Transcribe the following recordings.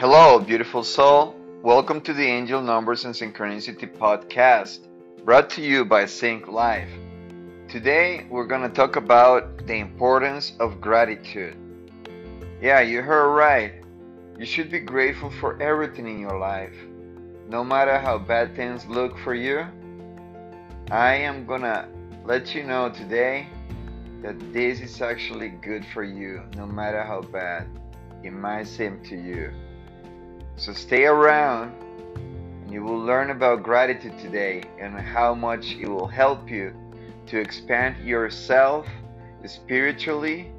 Hello, beautiful soul. Welcome to the Angel Numbers and Synchronicity podcast, brought to you by Sync Life. Today, we're going to talk about the importance of gratitude. Yeah, you heard right. You should be grateful for everything in your life, no matter how bad things look for you. I am going to let you know today that this is actually good for you, no matter how bad it might seem to you. So stay around and you will learn about gratitude today and how much it will help you to expand yourself spiritually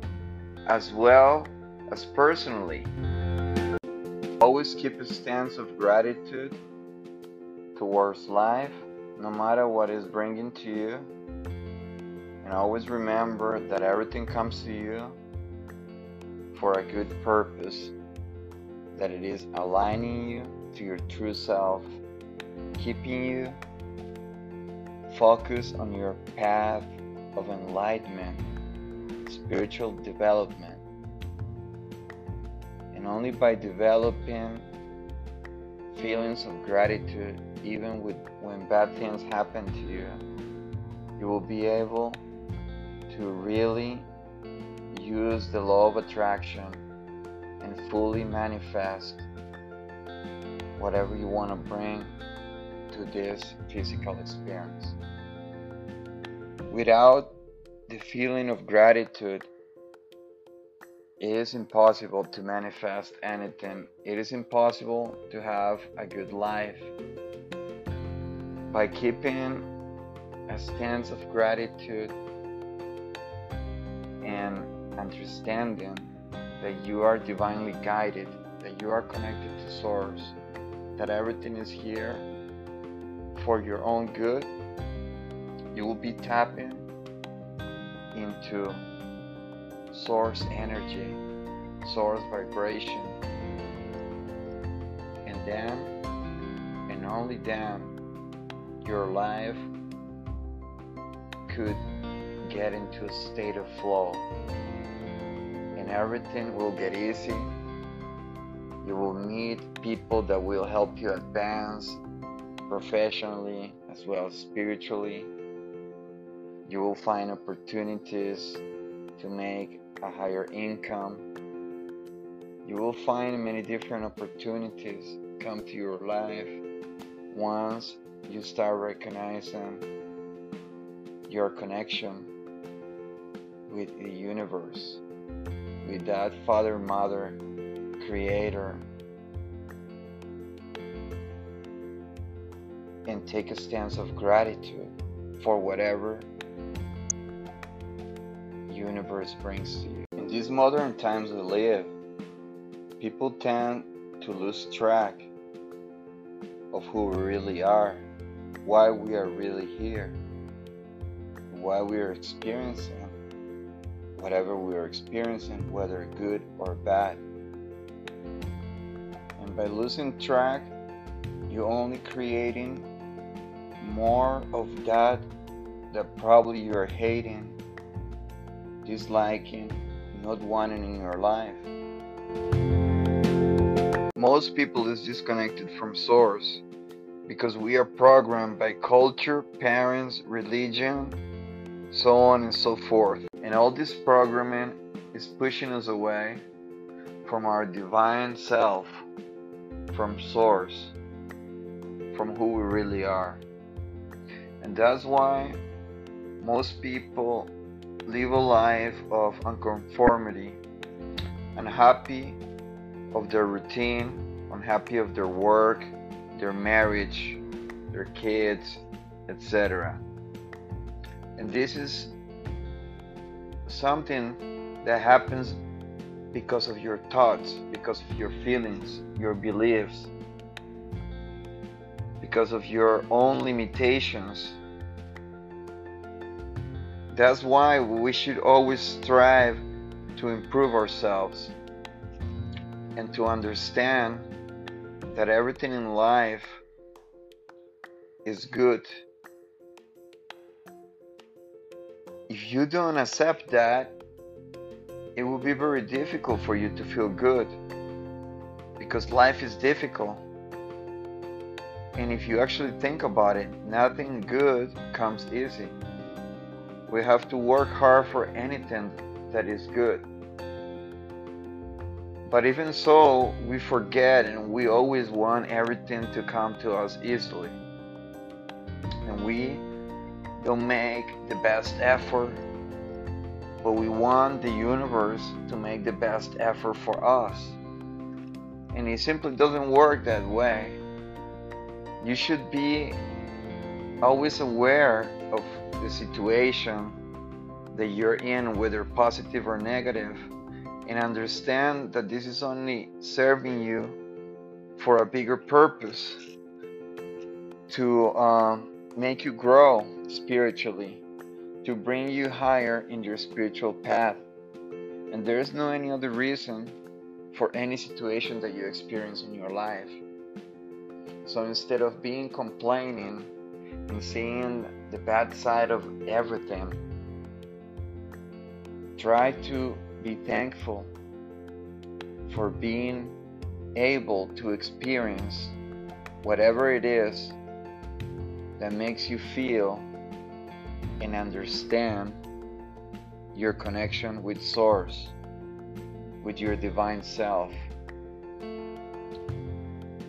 as well as personally. Always keep a stance of gratitude towards life, no matter what is bringing to you. And always remember that everything comes to you for a good purpose that it is aligning you to your true self, keeping you focused on your path of enlightenment, spiritual development. And only by developing feelings of gratitude, even with, when bad things happen to you, you will be able to really use the law of attraction and fully manifest whatever you want to bring to this physical experience. Without the feeling of gratitude, it is impossible to manifest anything. It is impossible to have a good life. By keeping a stance of gratitude and understanding that you are divinely guided, that you are connected to Source, that everything is here for your own good, you will be tapping into Source energy, Source vibration. And then, and only then, your life could get into a state of flow everything will get easy. You will meet people that will help you advance professionally as well as spiritually. You will find opportunities to make a higher income. You will find many different opportunities come to your life once you start recognizing your connection with the universe with that Father, Mother, Creator, and take a stance of gratitude for whatever universe brings to you. In these modern times we live, people tend to lose track of who we really are, why we are really here, why we are experiencing whatever we are experiencing, whether good or bad. And by losing track, you're only creating more of that that probably you're hating, disliking, not wanting in your life. Most people is disconnected from source because we are programmed by culture, parents, religion, so on and so forth. And all this programming is pushing us away from our divine self, from Source, from who we really are. And that's why most people live a life of unconformity, unhappy of their routine, unhappy of their work, their marriage, their kids, etc. And this is something that happens because of your thoughts, because of your feelings, your beliefs, because of your own limitations. That's why we should always strive to improve ourselves and to understand that everything in life is good if you don't accept that, it will be very difficult for you to feel good because life is difficult. And if you actually think about it, nothing good comes easy. We have to work hard for anything that is good. But even so, we forget and we always want everything to come to us easily. And we don't make the best effort, but we want the universe to make the best effort for us. And it simply doesn't work that way. You should be always aware of the situation that you're in, whether positive or negative, and understand that this is only serving you for a bigger purpose to um, make you grow spiritually, to bring you higher in your spiritual path. And there is no any other reason for any situation that you experience in your life. So instead of being complaining and seeing the bad side of everything, try to be thankful for being able to experience whatever it is that makes you feel and understand your connection with Source, with your divine self.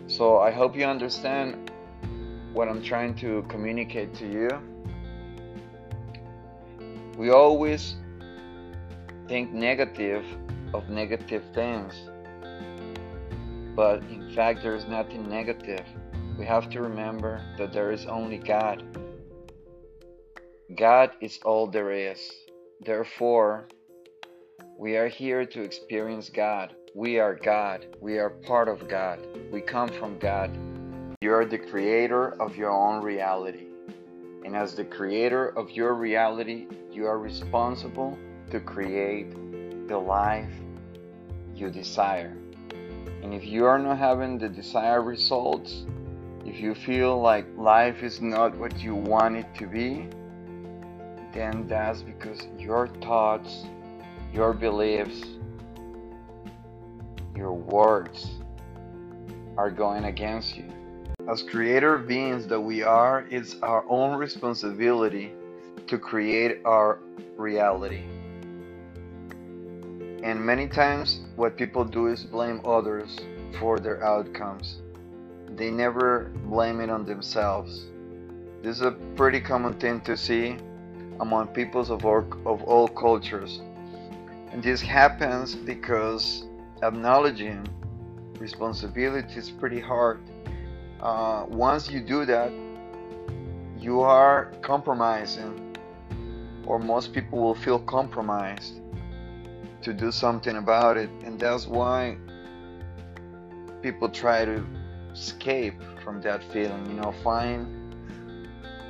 So I hope you understand what I'm trying to communicate to you. We always think negative of negative things, but in fact, there is nothing negative. We have to remember that there is only God. God is all there is. Therefore, we are here to experience God. We are God. We are part of God. We come from God. You are the creator of your own reality. And as the creator of your reality, you are responsible to create the life you desire. And if you are not having the desired results, if you feel like life is not what you want it to be, then that's because your thoughts, your beliefs, your words are going against you. As creator beings that we are, it's our own responsibility to create our reality. And many times, what people do is blame others for their outcomes. They never blame it on themselves. This is a pretty common thing to see among peoples of all, of all cultures. And this happens because acknowledging responsibility is pretty hard. Uh, once you do that, you are compromising, or most people will feel compromised to do something about it. And that's why people try to escape from that feeling, you know, find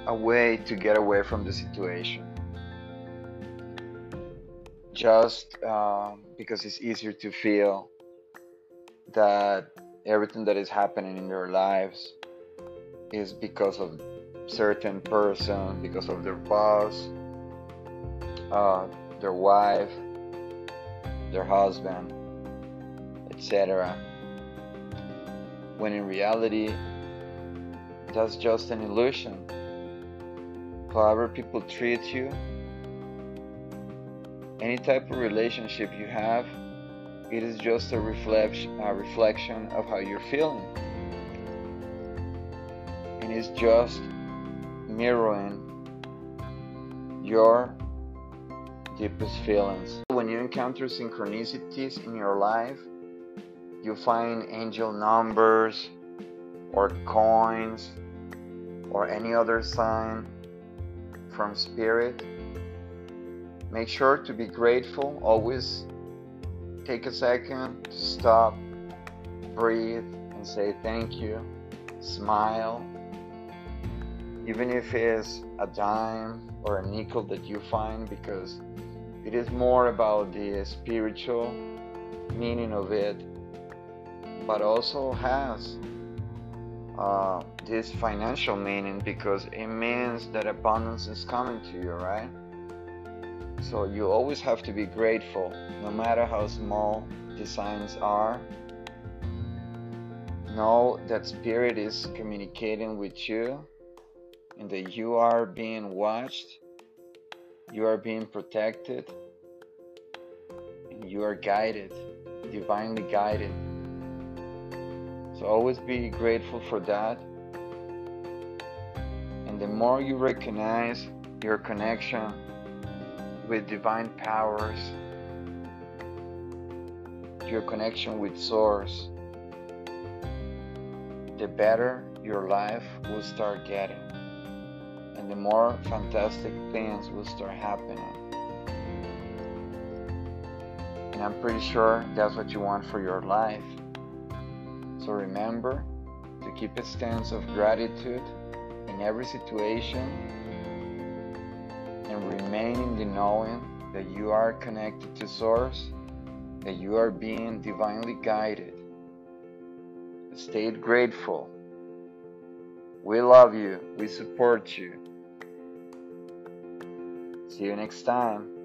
a way to get away from the situation. Just uh, because it's easier to feel that everything that is happening in their lives is because of certain person, because of their boss, uh, their wife, their husband, etc when in reality that's just an illusion. However, people treat you, any type of relationship you have, it is just a reflection, of how you're feeling. And it's just mirroring your deepest feelings. When you encounter synchronicities in your life, you find angel numbers or coins or any other sign from spirit make sure to be grateful. Always take a second to stop breathe and say thank you. Smile. Even if it's a dime or a nickel that you find because it is more about the spiritual meaning of it but also has uh, this financial meaning because it means that abundance is coming to you, right? So you always have to be grateful, no matter how small the signs are. know that Spirit is communicating with you and that you are being watched, you are being protected, and you are guided, divinely guided. Always be grateful for that. And the more you recognize your connection with divine powers, your connection with Source, the better your life will start getting. And the more fantastic things will start happening. And I'm pretty sure that's what you want for your life. Remember to keep a stance of gratitude in every situation and remain in the knowing that you are connected to Source, that you are being divinely guided. Stay grateful. We love you. We support you. See you next time.